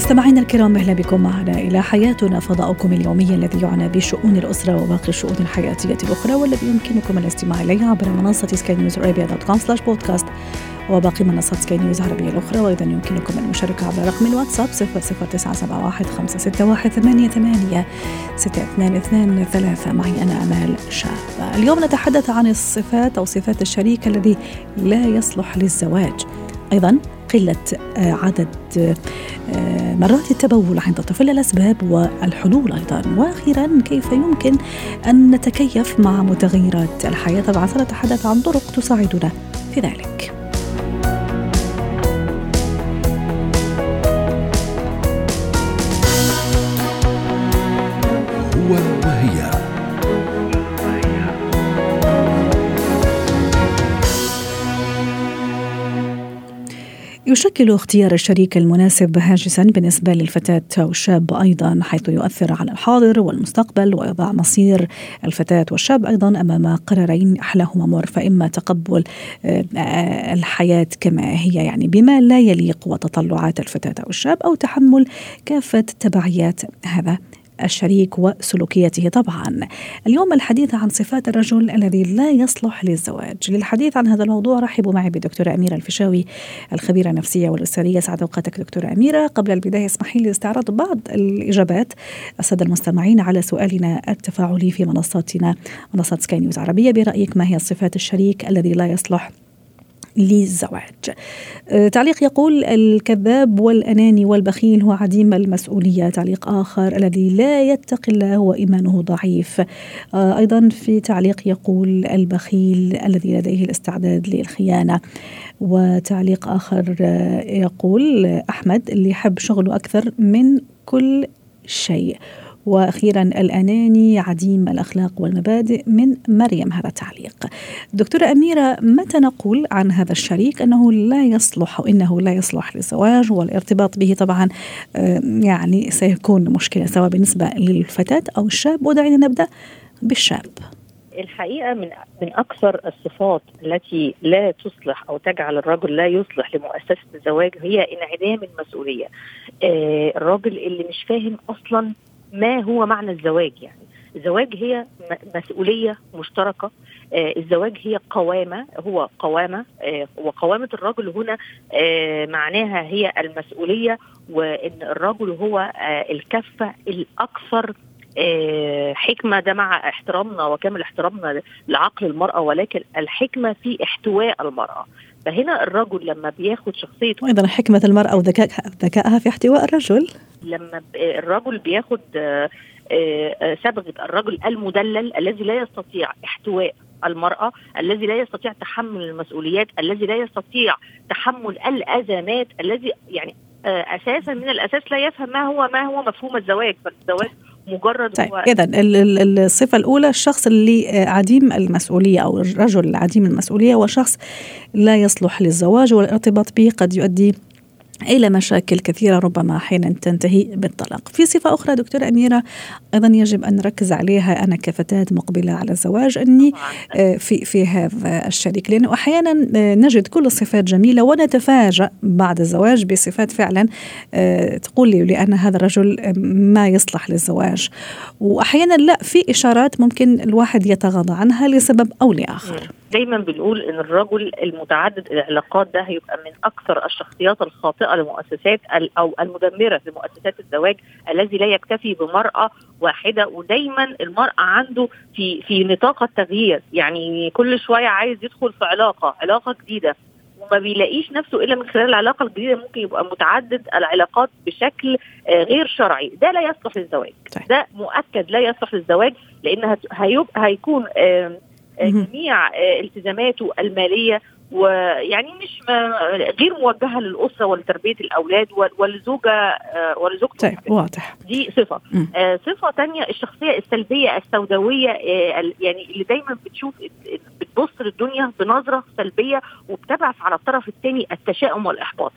مستمعينا الكرام أهلا بكم معنا إلى حياتنا فضاؤكم اليومي الذي يعنى بشؤون الأسرة وباقي الشؤون الحياتية الأخرى والذي يمكنكم الاستماع اليه عبر منصة Sky News Arabia dot com slash podcast وباقي منصات سكاي نيوز العربية الأخرى وأيضا يمكنكم المشاركة عبر رقم الواتساب 00971 561 88 622 3 معي أنا أمال شاب اليوم نتحدث عن الصفات أو صفات الشريك الذي لا يصلح للزواج. أيضا قلة آه، عدد آه، مرات التبول عند الطفل الأسباب والحلول أيضا. وأخيرا كيف يمكن أن نتكيف مع متغيرات الحياة؟ طبعا سنتحدث عن طرق تساعدنا في ذلك. يشكل اختيار الشريك المناسب هاجسا بالنسبة للفتاة أو الشاب أيضا حيث يؤثر على الحاضر والمستقبل ويضع مصير الفتاة والشاب أيضا أمام قرارين أحلاهما مر فإما تقبل آه، الحياة كما هي يعني بما لا يليق وتطلعات الفتاة أو الشاب أو تحمل كافة تبعيات. هذا الشريك وسلوكياته طبعا. اليوم الحديث عن صفات الرجل الذي لا يصلح للزواج. للحديث عن هذا الموضوع رحبوا معي بالدكتورة أميرة الفيشاوي الخبيرة النفسية والأسرية. سعد أوقاتك دكتورة أميرة. قبل البداية اسمحي لي استعراض بعض الإجابات السادة المستمعين على سؤالنا التفاعلي في منصاتنا منصة سكاي نيوز عربية. برأيك ما هي صفات الشريك الذي لا يصلح للزواج. آه، تعليق يقول الكذاب والأناني والبخيل هو عديم المسؤولية. تعليق آخر الذي لا يتقي الله وإيمانه ضعيف. آه، أيضا في تعليق يقول البخيل الذي لديه الاستعداد للخيانة. وتعليق آخر آه، يقول أحمد اللي يحب شغله أكثر من كل شيء. وأخيرا الأناني عديم الأخلاق والمبادئ من مريم هذا التعليق. دكتورة أميرة متى نقول عن هذا الشريك أنه لا يصلح إنه لا يصلح للزواج والارتباط به طبعا آه، يعني سيكون مشكلة سواء بالنسبة للفتاة أو الشاب ودعينا نبدأ بالشاب. الحقيقة من من أكثر الصفات التي لا تصلح أو تجعل الرجل لا يصلح لمؤسسة الزواج هي انعدام المسؤولية. آه الراجل اللي مش فاهم أصلا ما هو معنى الزواج يعني؟ الزواج هي مسؤولية مشتركة. آه الزواج هي قوامة هو قوامة آه وقوامة الرجل هنا آه معناها هي المسؤولية وإن الرجل هو آه الكفة الأكثر آه، حكمة. ده مع احترامنا وكامل احترامنا لعقل المرأة ولكن الحكمة في احتواء المرأة. فهنا الرجل لما بياخد شخصية وأيضا حكمة المرأة وذكائها ذكائها في احتواء الرجل. لما الرجل بياخد آه، آه، آه، صبغه الرجل المدلل الذي لا يستطيع احتواء المرأة الذي لا يستطيع تحمل المسؤوليات الذي لا يستطيع تحمل الأزمات الذي يعني آه، أساسا من الأساس لا يفهم ما هو ما هو مفهوم الزواج فالزواج مجرد طيب هو اذا ال- ال- الصفة الأولى الشخص اللي آه، عديم المسؤولية أو الرجل عديم المسؤولية وشخص لا يصلح للزواج والارتباط به قد يؤدي إلى مشاكل كثيرة ربما أحيانا تنتهي بالطلاق. في صفة أخرى دكتورة أميرة أيضا يجب أن نركز عليها. أنا كفتاة مقبلة على الزواج أني آه، في في هذا الشريك. لأنه أحيانا آه، نجد كل الصفات جميلة ونتفاجأ بعد الزواج بصفات فعلا آه، تقول لي لأن هذا الرجل ما يصلح للزواج. وأحيانا لا في إشارات ممكن الواحد يتغاضى عنها لسبب أو لآخر. دايما بنقول إن الرجل المتعدد العلاقات ده هيبقى من أكثر الشخصيات الخاطئة لمؤسسات ال- أو المدمرة لمؤسسات الزواج الذي لا يكتفي بمرأة واحدة. ودايما المرأة عنده في في نطاق التغيير. يعني كل شوية عايز يدخل في علاقة علاقة جديدة. وما بيلاقيش نفسه إلا من خلال العلاقة الجديدة. ممكن يبقى متعدد العلاقات بشكل آه، غير شرعي. ده لا يصلح للزواج. طيب. ده مؤكد لا يصلح للزواج لأن هيبقى هيكون آه،. جميع آه، التزاماته المالية ويعني مش ما غير موجهة للأسرة ولتربية الأولاد والزوجه آه، ولزوجته طيب واضح دي صفة. آه صفة تانية الشخصية السلبية السوداوية آه يعني اللي دايما بتشوف بتبص للدنيا بنظرة سلبية وبتبعث على الطرف الثاني التشاؤم والإحباط.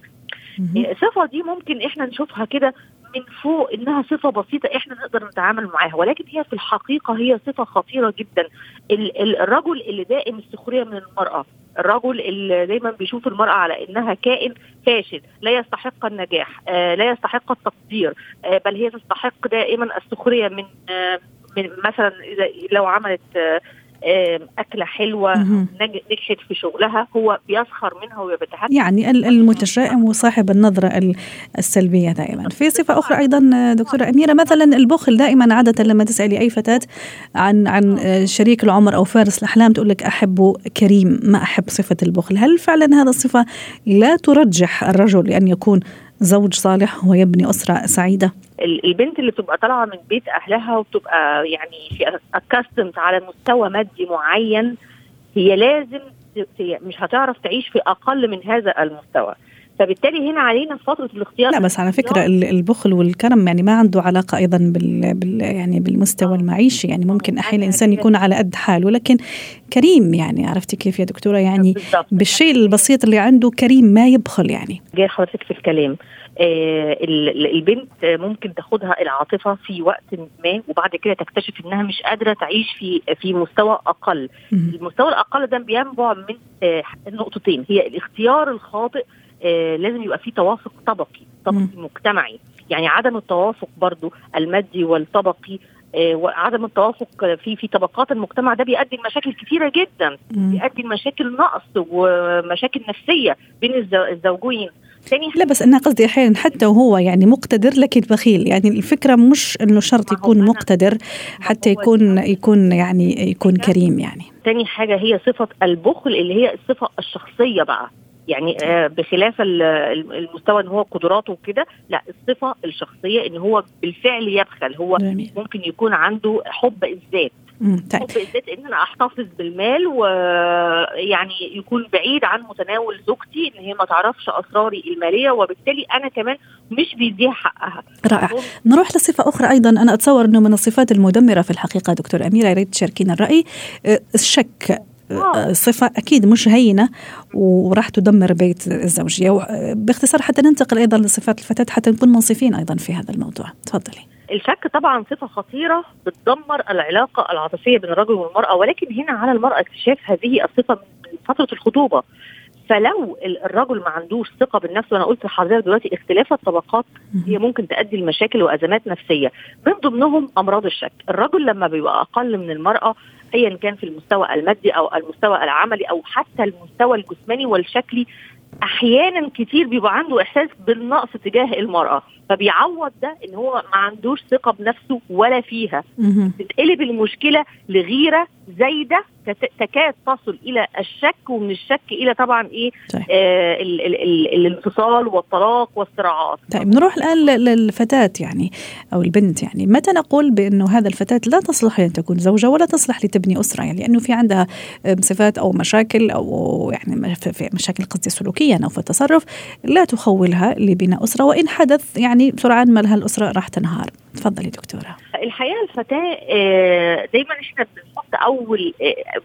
الصفه دي ممكن إحنا نشوفها كده من فوق إنها صفة بسيطة إحنا نقدر نتعامل معاها ولكن هي في الحقيقة هي صفة خطيرة جدا. ال- ال- الرجل اللي دائم السخرية من المرأة الرجل اللي دايما بيشوف المرأة على إنها كائن فاشل لا يستحق النجاح آه لا يستحق التقدير آه بل هي تستحق دائما السخرية من آه من مثلا إذا لو عملت آه، أكلة حلوة نجحت في شغلها. هو بيسخر منها وبيتحكم يعني ال- المتشائم وصاحب النظرة ال- السلبية دائما. في صفة أخرى أيضا آه، دكتورة أميرة مثلا البخل دائما عادة لما تسألي أي فتاة عن عن آه، شريك العمر أو فارس الأحلام تقول لك أحبه كريم ما أحب صفة البخل. هل فعلا هذا الصفة لا ترجح الرجل لأن يكون زوج صالح ويبني أسرة سعيدة. ال- البنت اللي بتبقى طالعة من بيت أهلها وبتبقى يعني في اكاستمت على مستوى مادي معين هي لازم مش هتعرف تعيش في أقل من هذا المستوى. فبالتالي هنا علينا في فترة الاختيار لا بس على فكرة ال- البخل والكرم يعني ما عنده علاقة أيضا بال, بال يعني بالمستوى المعيشي. يعني ممكن أحيانا الإنسان يكون على قد حاله لكن كريم يعني عرفتي كيف يا دكتورة؟ يعني بالشيء البسيط اللي عنده كريم ما يبخل يعني. جاي حضرتك في الكلام. آه ال- ال- البنت آه، ممكن تاخدها العاطفة في وقت ما وبعد كده تكتشف إنها مش قادرة تعيش في في مستوى أقل. المستوى الأقل ده بينبع من آه، نقطتين. هي الاختيار الخاطئ آه، لازم يبقى فيه توافق طبقي طبقي مجتمعي. يعني عدم التوافق برضو المادي والطبقي آه، وعدم التوافق في في طبقات المجتمع ده بيؤدي لمشاكل كثيره جدا. بيؤدي لمشاكل نقص ومشاكل نفسية بين الزو- الزوجين. تاني لا بس أنا قصدي أحيانا حتى وهو يعني مقتدر لكن بخيل. يعني الفكرة مش إنه شرط يكون مقتدر حتى يكون يكون يعني يكون كريم يعني. تاني حاجة هي صفة البخل اللي هي الصفة الشخصية بقى. يعني آه، بخلاف ال- ال- المستوى إن هو قدراته وكده لا الصفة الشخصية إن هو بالفعل يبخل هو جميل. ممكن يكون عنده حب الذات. طيب. حب الذات إن أنا أحتفظ بالمال ويعني يكون بعيد عن متناول زوجتي إن هي ما تعرفش أسراري المالية وبالتالي أنا كمان مش بيديها حقها. رائع. نروح لصفة أخرى أيضا. أنا أتصور أنه من الصفات المدمرة في الحقيقة دكتور أميرة يا ريت تشاركينا الرأي. آه، الشك. صفة أكيد مش هينة وراح تدمر بيت الزوجية. آه، باختصار حتى ننتقل أيضا لصفات الفتاة حتى نكون منصفين أيضا في هذا الموضوع. تفضلي. الشك طبعا صفة خطيرة بتدمر العلاقة العاطفية بين الرجل والمرأة ولكن هنا على المرأة اكتشاف هذه الصفة من فترة الخطوبة. فلو ال- الرجل ما عندوش ثقة بالنفس وأنا قلت لحضرتك دلوقتي اختلاف الطبقات هي ممكن تؤدي لمشاكل وأزمات نفسية. من ضمنهم أمراض الشك. الرجل لما بيبقى أقل من المرأة ايا كان في المستوى المادي أو المستوى العملي أو حتى المستوى الجسماني والشكلي أحيانا كتير بيبقى عنده إحساس بالنقص تجاه المرأة فبيعوض ده إن هو ما عندوش ثقة بنفسه ولا فيها. تتقلب المشكلة لغيرة زايدة تكاد تصل إلى الشك ومن الشك إلى طبعا إيه طيب. آه ال ال ال الانفصال والطلاق والصراعات. طيب نروح الآن ل- للفتاة يعني أو البنت يعني. متى نقول بأنه هذا الفتاة لا تصلح لأن تكون زوجة ولا تصلح لتبني أسرة يعني؟ لأنه في عندها آم، صفات أو مشاكل أو يعني في- مشاكل قصدي سلوكيا أو في التصرف لا تخولها لبناء أسرة وإن حدث يعني سرعان ما لها الأسرة راح تنهار. تفضلي دكتورة. الحقيقة الفتاة آه، دايما إحنا بنحط أول آه،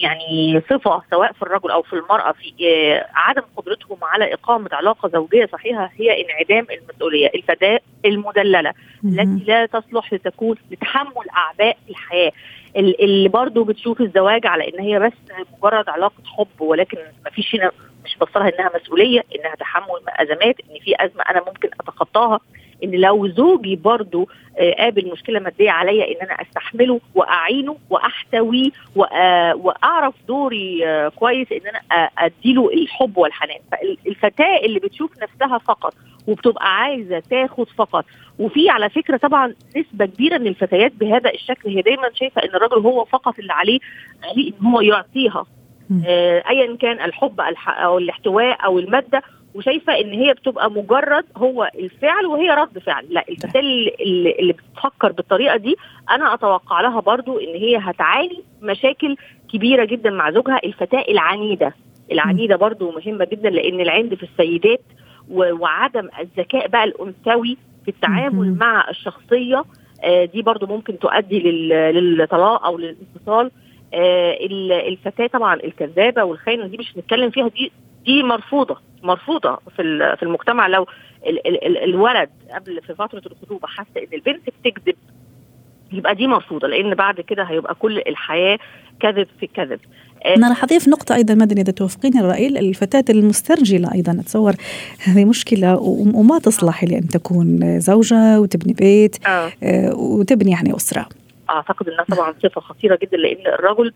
يعني صفة سواء في الرجل أو في المرأة في آه، عدم قدرتهم على إقامة علاقة زوجية صحيحة هي انعدام المسؤولية الفتاه المدللة التي لا تصلح لتكون لتحمل أعباء الحياة. ال- اللي برضه بتشوف الزواج على إن هي بس مجرد علاقة حب ولكن ما فيش هنا مش بصلها إنها مسؤولية إنها تحمل أزمات إن في أزمة أنا ممكن أتخطاها. إن لو زوجي برضه آه، قابل مشكلة مادية عليا إن أنا أستحمله وأعينه وأحتويه وأ- وأعرف دوري آه، كويس إن أنا آه، أديله الحب والحنان فالفتاه اللي بتشوف نفسها فقط وبتبقى عايزة تاخد فقط وفي على فكرة طبعا نسبة كبيرة من الفتيات بهذا الشكل هي دايما شايفة إن الرجل هو فقط اللي عليه عليه إن هو يعطيها. آه، ايا كان الحب الح- أو الاحتواء أو المادة وشايفة إن هي بتبقى مجرد هو الفعل وهي رد فعل. لا الفتاه اللي, بتفكر بالطريقة دي أنا أتوقع لها برضو إن هي هتعاني مشاكل كبيرة جدا مع زوجها الفتاة العنيدة. العنيدة برضو مهمة جدا لأن العند في السيدات وعدم الذكاء بقى الأنثوي في التعامل. مع الشخصية آه، دي برضو ممكن تؤدي لل- للطلاق أو للانفصال. آه، ال- الفتاة طبعا الكذابة والخاينة دي مش هنتكلم فيها دي دي مرفوضة مرفوضة في في المجتمع. لو ال ال ال الولد قبل في فترة الخطوبة حس إن البنت بتكذب يبقى دي مرفوضة لأن بعد كده هيبقى كل الحياة كذب في كذب. أنا راح اضيف نقطة أيضا مدني إذا توافقيني الراي الفتاة المسترجلة أيضا. أتصور هذه مشكلة وما تصلح لأن تكون زوجة وتبني بيت آه. آه، وتبني يعني أسرة. أعتقد إنها طبعا صفة خطيرة جدا لأن الرجل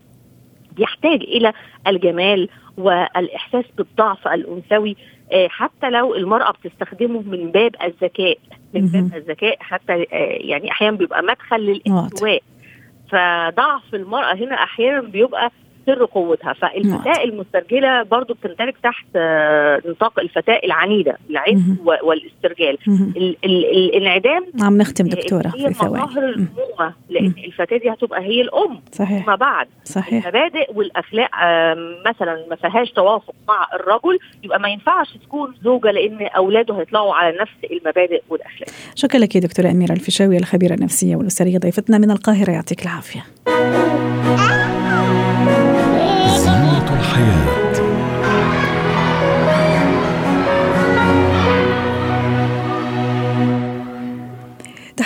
بيحتاج إلى الجمال والإحساس بالضعف الأنثوي آه، حتى لو المرأة بتستخدمه من باب الذكاء من باب الذكاء حتى آه، يعني أحيانا بيبقى مدخل للاستواء فضعف المرأة هنا أحيانا بيبقى سر قوتها. فالفتاة المسترجلة برضو بتندرج تحت آه، نطاق الفتاة العنيدة العنف والاسترجال. الانعدام عم نختم دكتورة في ثواني. مظاهر الأمومة لأن الفتاة دي هتبقى هي الأم صحيح. فيما بعد. صحيح. المبادئ والأخلاق مثلا ما فيهاش توافق مع الرجل يبقى ما ينفعش تكون زوجة لأن أولاده هيطلعوا على نفس المبادئ والأخلاق. شكرا لك يا دكتورة أميرة الفيشاوي الخبيرة النفسية والأسرية ضيفتنا من القاهرة يعطيك العافية.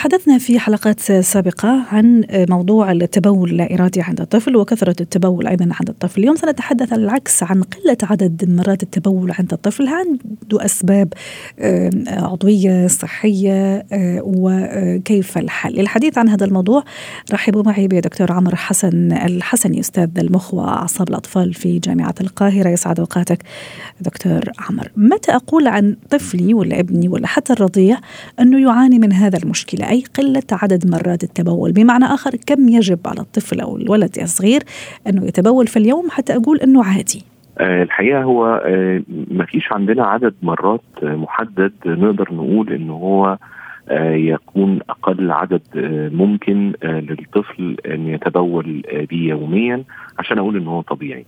تحدثنا في حلقات سابقة عن موضوع التبول اللا إرادي عند الطفل وكثرة التبول أيضا عند الطفل. اليوم سنتحدث العكس عن قلة عدد مرات التبول عند الطفل عنده أسباب عضوية صحية وكيف الحل. للحديث عن هذا الموضوع رحبوا معي بدكتور عمر حسن الحسني أستاذ المخ وأعصاب الأطفال في جامعة القاهرة. يسعد أوقاتك دكتور عمر. متى أقول عن طفلي ولا ابني ولا حتى الرضيع أنه يعاني من هذا المشكلة؟ أي قلة عدد مرات التبول. بمعنى آخر كم يجب على الطفل أو الولد الصغير أنه يتبول في اليوم؟ حتى أقول أنه عادي. آه، الحقيقة هو آه، ما فيش عندنا عدد مرات محدد نقدر نقول إن هو آه، يكون أقل عدد ممكن للطفل أن يتبول به يوميا عشان أقول إن هو طبيعي.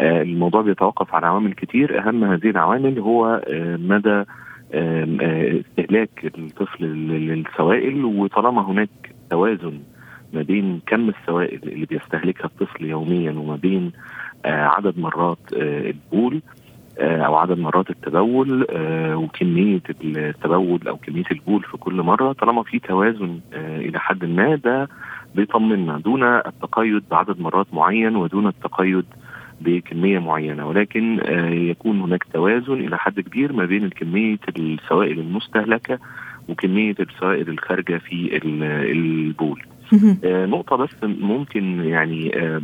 الموضوع بيتوقف على عوامل كتير. أهم هذه العوامل هو مدى استهلاك الطفل للسوائل وطالما هناك توازن ما بين كم السوائل اللي بيستهلكها الطفل يوميا وما بين آه، عدد مرات آه، البول آه، أو عدد مرات التبول وكمية التبول أو كمية البول في كل مرة طالما في توازن إلى حد ما ده بيطمنا دون التقيد بعدد مرات معين ودون التقيد بكمية معينة ولكن آه، يكون هناك توازن إلى حد كبير ما بين كميه السوائل المستهلكة وكمية السوائل الخارجة في البول. آه نقطة بس ممكن يعني آه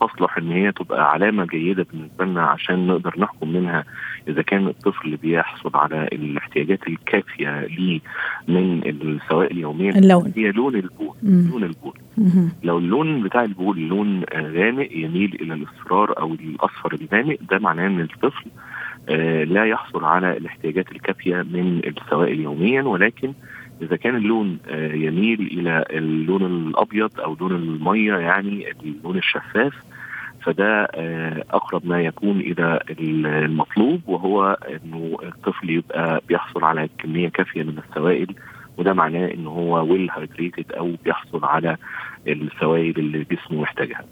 تصلح إن هي تبقى علامة جيدة بالنسبة لنا عشان نقدر نحكم منها إذا كان الطفل بيحصل على الاحتياجات الكافية ليه من السوائل يوميا اللون هي لون البول. لون البول. لو اللون بتاع البول لون غامق يميل إلى الاصفرار أو الأصفر الغامق ده معناه إن الطفل آه لا يحصل على الاحتياجات الكافية من السوائل يوميا ولكن إذا كان اللون آه، يميل إلى اللون الأبيض أو لون المية يعني اللون الشفاف فده آه، أقرب ما يكون إلى المطلوب وهو إنه الطفل يبقى بيحصل على كمية كافية من السوائل وده معناه إن هو well hydrated أو بيحصل على السوائل اللي جسمه محتاجها.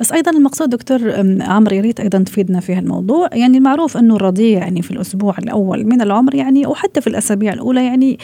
بس أيضا المقصود دكتور عمرو يا ريت أيضا تفيدنا في هالموضوع. يعني المعروف أنه الرضيع يعني في الأسبوع الأول من العمر يعني وحتى في الأسابيع الأولى يعني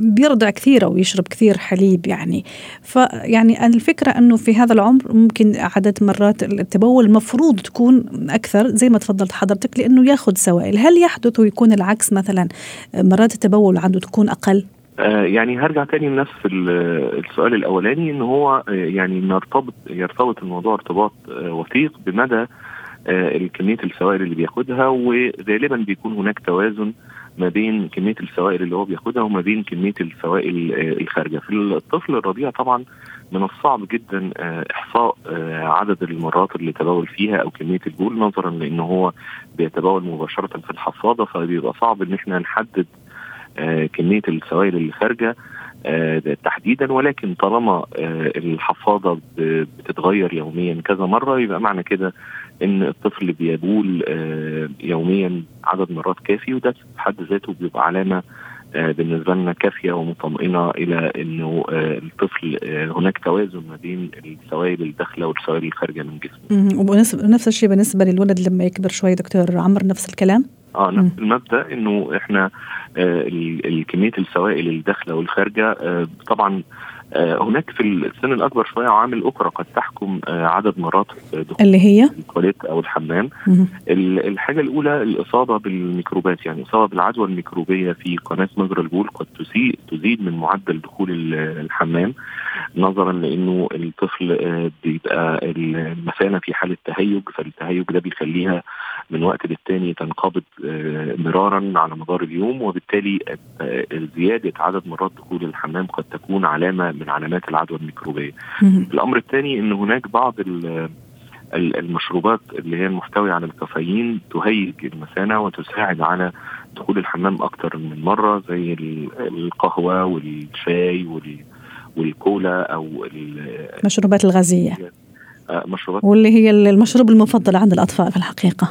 بيرضع كثير أو يشرب كثير حليب يعني. فيعني الفكرة أنه في هذا العمر ممكن عدد مرات التبول المفروض تكون أكثر زي ما تفضلت حضرتك لأنه ياخذ سوائل. هل يحدث ويكون العكس مثلا؟ مرات التبول عنده تكون أقل؟ يعني هرجع تاني لنفس السؤال الأولاني إن هو آه، يعني نرتبط يرتبط الموضوع ارتباط آه، وثيق بمدى كمية السوائل اللي بياخدها وغالبا بيكون هناك توازن ما بين كمية السوائل اللي هو بياخدها وما بين كمية السوائل الخارجة. في الطفل الرضيع طبعا من الصعب جدا إحصاء عدد المرات اللي تبول فيها أو كمية البول نظرا لأن هو بيتبول مباشرة في الحفاضة فبيبقى صعب إن إحنا نحدد آه، كمية السوائل اللي خارجة آه، تحديدا ولكن طالما آه، الحفاضه بتتغير يوميا كذا مرة يبقى معنى كده إن الطفل بيبول يوميا عدد مرات كافي وده في حد ذاته بيبقى علامة بالنسبة لنا كافية ومطمئنة إلى إنه الطفل هناك توازن ما بين السوائل الداخلة والسوائل الخارجة من جسمه. ونفس الشيء بالنسبة للولد لما يكبر شوي دكتور عمر نفس الكلام؟ آه نفس المبدأ إنه إحنا آه كمية السوائل الداخلة والخارجة آه طبعا آه هناك في السن الأكبر شوية عوامل أخرى قد تحكم آه عدد مرات دخول اللي هي؟ التواليت أو الحمام. الحاجة الأولى الإصابة بالميكروبات يعني الاصابه بالعدوى الميكروبية في قناة مجرى البول قد تزيد تزيد من معدل دخول الحمام نظرا لأنه الطفل آه بيبقى المثانة في حالة تهيج فالتهيج ده بيخليها من وقت للتاني تنقبض مرارا على مدار اليوم وبالتالي زياده عدد مرات دخول الحمام قد تكون علامة من علامات العدوى الميكروبية. الأمر الثاني إن هناك بعض المشروبات اللي هي المحتويه على الكافيين تهيج المثانة وتساعد على دخول الحمام أكثر من مرة زي القهوة والشاي والكولا أو المشروبات الغازية. مشروبات واللي هي المشروب المفضل عند الأطفال في الحقيقة.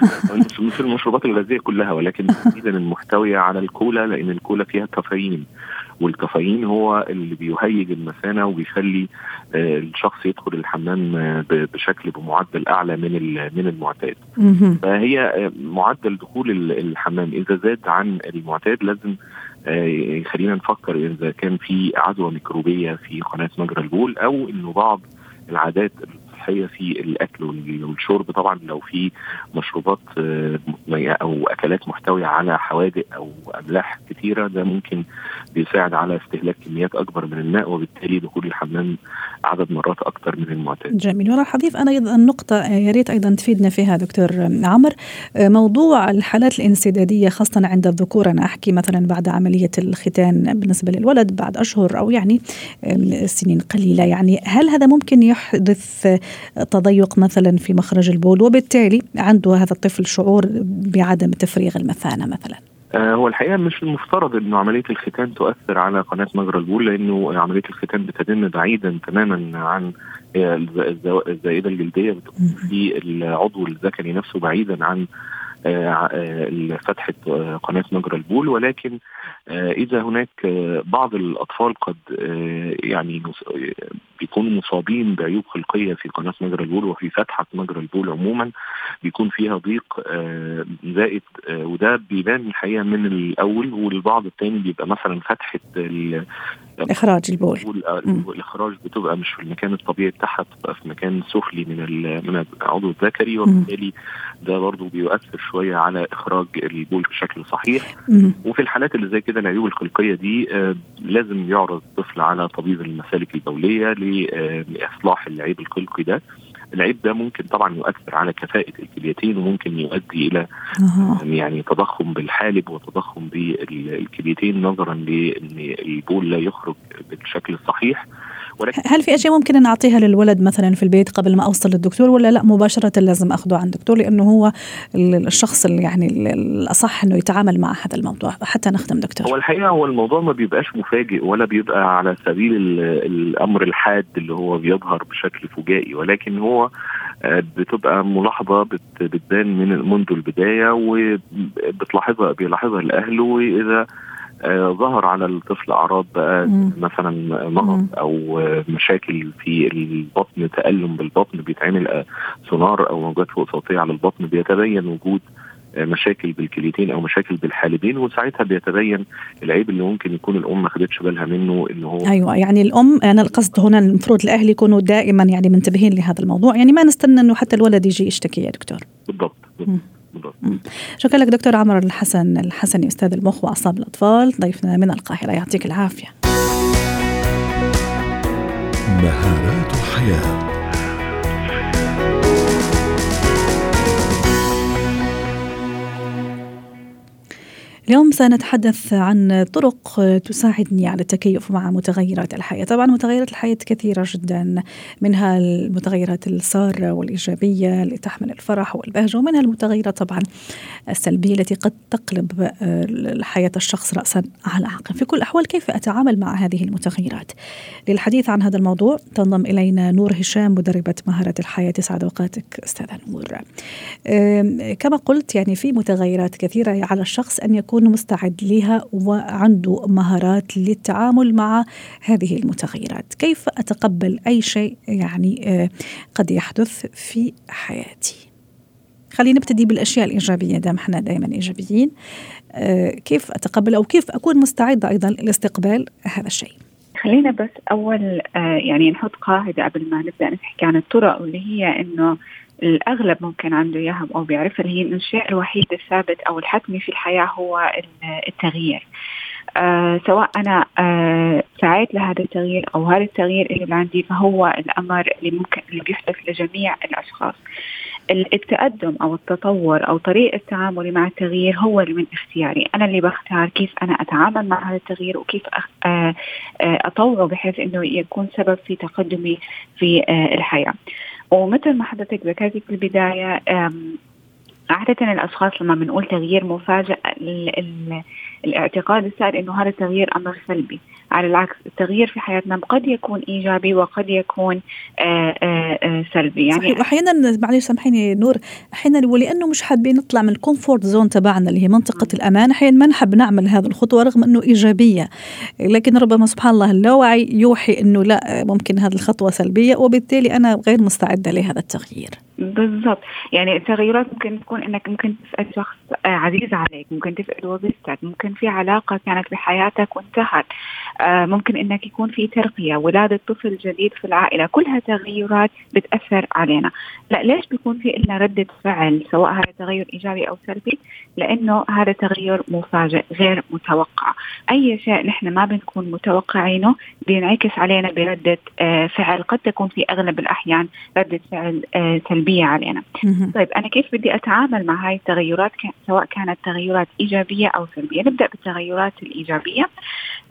مثل المشروبات الغازية كلها ولكن تحديدا المحتويه على الكولا لأن الكولا فيها كافيين والكافيين هو اللي بيهيج المثانة وبيخلي الشخص يدخل الحمام بشكل بمعدل أعلى من من المعتاد. فهي معدل دخول الحمام إذا زاد عن المعتاد لازم يخلينا نفكر إذا كان في عدوى ميكروبية في قناة مجرى البول أو إنه بعض العادات الصحية في الأكل والشرب طبعا لو في مشروبات أو أكلات محتوية على حوادق أو أملاح كثيره ده ممكن بيساعد على استهلاك كميات أكبر من الماء وبالتالي دخول الحمام عدد مرات أكثر من المعتاد. جميل. وراح اضيف أنا أيضا نقطة يا ريت أيضا تفيدنا فيها دكتور عمر. موضوع الحالات الانسدادية خاصة عند الذكور أنا أحكي مثلا بعد عملية الختان بالنسبة للولد بعد أشهر أو يعني سنين قليلة يعني هل هذا ممكن يحدث تضيق مثلا في مخرج البول وبالتالي عنده هذا الطفل شعور بعدم تفريغ المثانة مثلا. هو الحقيقة مش المفترض إنه عملية الختان تؤثر على قناة مجرى البول لأنه عملية الختان بتتم بعيدا تماما عن الزائدة الجلدية بتكون في العضو الذكري نفسه بعيدا عن فتحة قناة مجرى البول. ولكن إذا هناك بعض الأطفال قد يعني بيكونوا مصابين بعيوب خلقية في قناة مجرى البول وفي فتحة مجرى البول عموما بيكون فيها ضيق زائد وده بيبان الحقيقة من الأول والبعض التاني بيبقى مثلا فتحة إخراج البول. الإخراج بتبقى مش في المكان الطبيعي بتاعها بتبقى في مكان سفلي من من العضو الذكري وبالتالي ده برضه بيؤثر شوية على إخراج البول بشكل صحيح. مم. وفي الحالات اللي زي كده العيوب الخلقية دي آه لازم يعرض الطفل على طبيب المسالك البولية لإصلاح العيب الخلقي ده. العيب ده ممكن طبعا يؤثر على كفاءة الكليتين وممكن يؤدي إلى أه. يعني تضخم بالحالب وتضخم بالكليتين نظرا لأن البول لا يخرج بالشكل الصحيح. ولكن هل في أشياء ممكن نعطيها للولد مثلا في البيت قبل ما أوصل للدكتور ولا لا؟ مباشرة لازم اخذه عند الدكتور لأنه هو الشخص اللي يعني الأصح إنه يتعامل مع هذا الموضوع حتى نختم دكتور. هو الحقيقة هو الموضوع ما بيبقاش مفاجئ ولا بيبقى على سبيل الأمر الحاد اللي هو بيظهر بشكل فجائي ولكن هو بتبقى ملاحظة بتبان من منذ البداية وبتلاحظها بيلاحظها الأهل وإذا آه ظهر على الطفل أعراض بقى مم. مثلا مرض أو آه مشاكل في البطن تألم بالبطن بيتعمل آه سونار أو موجات فوق صوتية على البطن بيتبين وجود مشاكل بالكليتين أو مشاكل بالحالبين وساعتها بيتبين العيب اللي ممكن يكون الأم ما خدتش بالها منه إن هو أيوه يعني الأم أنا القصد هنا المفروض الأهل يكونوا دائما يعني منتبهين لهذا الموضوع يعني ما نستنى إنه حتى الولد يجي يشتكي يا دكتور. بالضبط, بالضبط. شكرا لك دكتور عمر الحسن الحسني أستاذ المخ وأعصاب الأطفال ضيفنا من القاهرة يعطيك العافية. مهارات حياة. اليوم سنتحدث عن طرق تساعدني على التكيف مع متغيرات الحياة. طبعا متغيرات الحياة كثيرة جدا منها المتغيرات السارة والإيجابية اللي تحمل الفرح والبهجة ومنها المتغيرات طبعا السلبية التي قد تقلب حياة الشخص رأسا على عقب في كل الأحوال كيف أتعامل مع هذه المتغيرات؟ للحديث عن هذا الموضوع تنضم إلينا نور هشام مدربة مهارة الحياة. تسعد أوقاتك أستاذة نور. كما قلت يعني في متغيرات كثيرة على الشخص أن يكون يكون مستعد لها وعنده مهارات للتعامل مع هذه المتغيرات. كيف أتقبل أي شيء يعني آه، قد يحدث في حياتي؟ خلينا نبتدي بالأشياء الإيجابية دام إحنا دائما إيجابيين. آه، كيف أتقبل أو كيف أكون مستعدة أيضا لاستقبال هذا الشيء؟ خلينا بس أول آه، يعني نحط قاعدة قبل ما نبدأ نحكي عن الطرق واللي هي إنه الأغلب ممكن عنده إياها أو بيعرفها اللي هي الشيء الوحيد الثابت أو الحتمي في الحياة هو التغيير. آه سواء أنا آه سعيت لهذا التغيير أو هذا التغيير اللي عندي فهو الأمر اللي ممكن اللي بيحدث لجميع الأشخاص. التقدم أو التطور أو طريقة تعاملي مع التغيير هو اللي من اختياري، أنا اللي بختار كيف أنا أتعامل مع هذا التغيير وكيف آه، آه، اطوره بحيث إنه يكون سبب في تقدمي في آه، الحياة. ومثل ما حضرتك ذكرتي في البداية عادة الأشخاص لما بنقول تغيير مفاجئ الاعتقاد السائد إنه هذا التغيير أمر سلبي. على العكس التغيير في حياتنا قد يكون إيجابي وقد يكون آآ آه، آآ آه، آه، سلبي. يعني صحيح. واحيانا معلش سامحيني نور أحيانا ولأنه مش حابين نطلع من ال comfort zone تبعنا اللي هي منطقة الأمان أحيانا ما نحب نعمل هذه الخطوة رغم أنه إيجابية. لكن ربما سبحان الله اللاوعي يوحي أنه لا ممكن هذه الخطوة سلبية وبالتالي أنا غير مستعدة لهذا التغيير. بالضبط. يعني التغيرات ممكن تكون إنك ممكن تفقد شخص عزيز عليك ممكن تفقد وظيفتك ممكن في علاقة كانت بحياتك وانتهت. ممكن إنك يكون في ترقية ولاده طفل جديد في العائلة كلها تغيرات بتأثر علينا. لا ليش بيكون في لنا رده فعل سواء هذا تغير إيجابي أو سلبي؟ لأنه هذا تغير مفاجئ غير متوقع. أي شيء نحن ما بنكون متوقعينه بينعكس علينا بردة آه، فعل. قد تكون في أغلب الأحيان ردة فعل آه، سلبية علينا. طيب أنا كيف بدي أتعامل مع هاي التغيرات؟ سواء كانت تغيرات إيجابية أو سلبية. نبدأ بالتغيرات الإيجابية.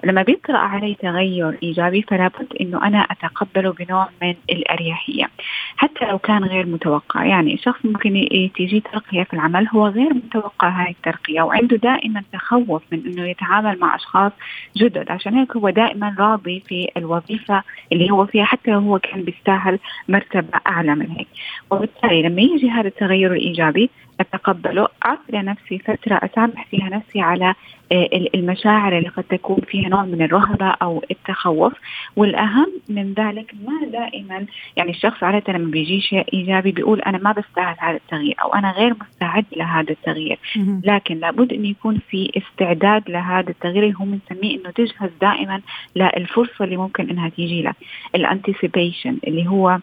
لما بيطرأ علي تغير إيجابي فلا بد إنه أنا اتقبله بنوع من الأريحية. حتى لو كان غير متوقع. يعني شخص ممكن تيجي ترقية في العمل هو غير متوقع هاي الترقية وعنده دائما تخوف من إنه يتعامل مع أشخاص جدد. عشان هيك هو دائما راضي في الوظيفة اللي هو فيها حتى لو هو كان بيستاهل مرتبة أعلى من هيك. وبالتالي لما يجي هذا التغير الإيجابي أتقبله. أعطي لنفسي فترة أسامح فيها نفسي على آه، المشاعر اللي قد تكون فيها نوع من الرهبة أو التخوف. والأهم من ذلك ما دائما يعني الشخص عادة لما بيجي شيء إيجابي بيقول أنا ما بستاهل هذا التغيير أو أنا غير مستعد لهذا التغيير. لكن لابد انه يكون في استعداد لهذا التغيير اللي هو بنسميه إنه تجهز دائما للفرصة اللي ممكن إنها تيجي لك ال anticipation اللي هو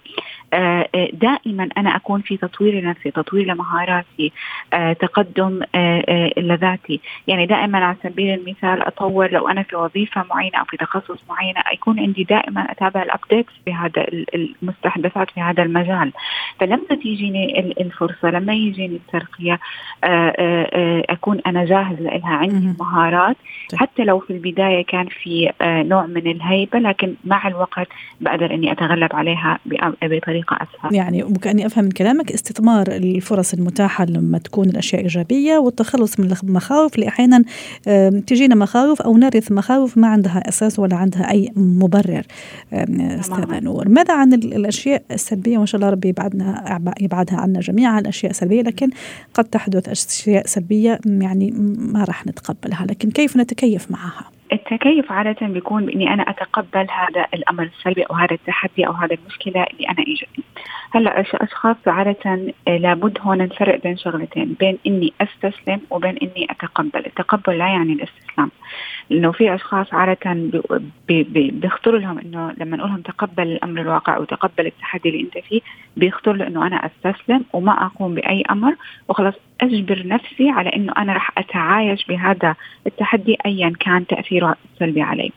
دائما أنا أكون في تطوير لنفسي تطوير لمهاراتي آه، تقدم لذاتي يعني دائما على سبيل المثال أطور لو أنا في وظيفة معينة أو في تخصص معينة يكون عندي دائما أتابع ال updates في هذا المستحدثات في هذا المجال. فلما تيجيني الفرصة لما يجيني الترقية أكون أنا جاهز لها عندي مهارات. حتى لو في البداية كان في نوع من الهيبة لكن مع الوقت بقدر إني أتغلب عليها بطريقة بطريقة أسهل. يعني وكاني أفهم من كلامك استثمار الفرص المتاحة لما تكون الأشياء إيجابية والتخلص من المخاوف اللي أحيانا تجينا مخاوف أو نرث مخاوف ما عندها أساس ولا عندها أي مبرر أستاذة نور. ماذا عن الأشياء السلبية ما شاء الله ربي يبعدنا يبعدها عنا جميعا الأشياء السلبيه لكن قد تحدث أشياء سلبية يعني ما راح نتقبلها لكن كيف نتكيف معها؟ التكيف عادة بيكون بإني أنا أتقبل هذا الأمر السلبي أو هذا التحدي أو هذا المشكلة اللي أنا إجتني هلأ أشخاص عادة آه، لابد هون نفرق بين شغلتين بين إني أستسلم وبين إني أتقبل. التقبل لا يعني الاستسلام. لأنه في أشخاص عادة بيخطر لهم إنه لما نقول لهم تقبل الأمر الواقع أو تقبل التحدي اللي أنت فيه بيخطر له إنه أنا أستسلم وما أقوم بأي أمر وخلاص أجبر نفسي على إنه أنا راح أتعايش بهذا التحدي أيا كان تأثيره السلبي علي.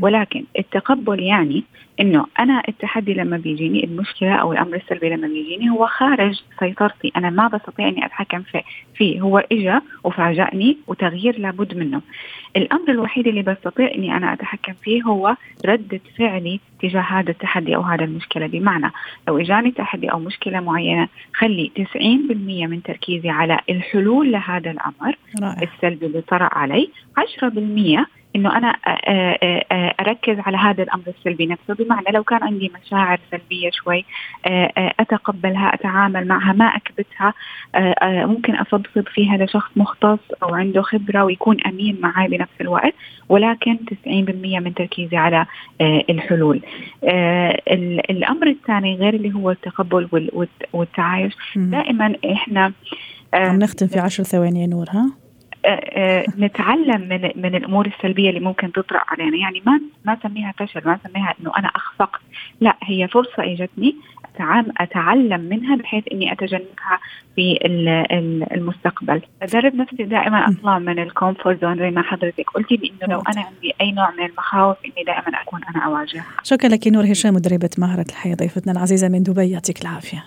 ولكن التقبل يعني إنه أنا التحدي لما بيجيني المشكلة أو الأمر السلبي لما بيجيني هو خارج سيطرتي. أنا ما بستطيع إني أتحكم فيه. هو اجى وفاجأني وتغيير لابد منه. الأمر الوحيد اللي بستطيع إني أنا أتحكم فيه هو رده فعلي تجاه هذا التحدي أو هذا المشكلة. بمعنى لو إجاني تحدي أو مشكلة معينة خلي 90% من تركيزي على الحلول لهذا الأمر رائع. السلبي اللي طرأ علي. 10% إنه أنا أركز على هذا الأمر السلبي نفسه. بمعنى لو كان عندي مشاعر سلبية شوي أتقبلها أتعامل معها ما أكبتها ممكن افضفض فيها لشخص مختص أو عنده خبرة ويكون أمين معي بنفس الوقت ولكن 90% من تركيزي على الحلول. الأمر الثاني غير اللي هو التقبل والتعايش. دائما إحنا عم نختم في عشر ثواني يا نور ها؟ آه، آه، نتعلم من من الأمور السلبية اللي ممكن تطرأ علينا. يعني ما ما سميها فشل ما سميها إنه أنا أخفقت. لا هي فرصة إجتني أتعلم منها بحيث إني أتجنبها في المستقبل. ادرب نفسي دائما أطلع من ال comfort zone زي ما حضرتك قلتي بانه لو أنا عندي أي نوع من المخاوف إني دائما أكون أنا أواجهها. شكرا لك نور هشام مدربة مهاره الحياة ضيفتنا العزيزة من دبي يعطيك العافية.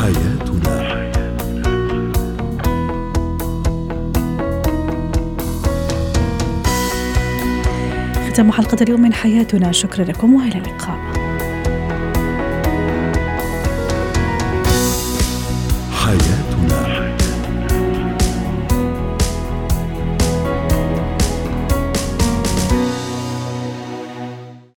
حياتنا ختام حلقة اليوم من حياتنا. شكرا لكم وإلى اللقاء.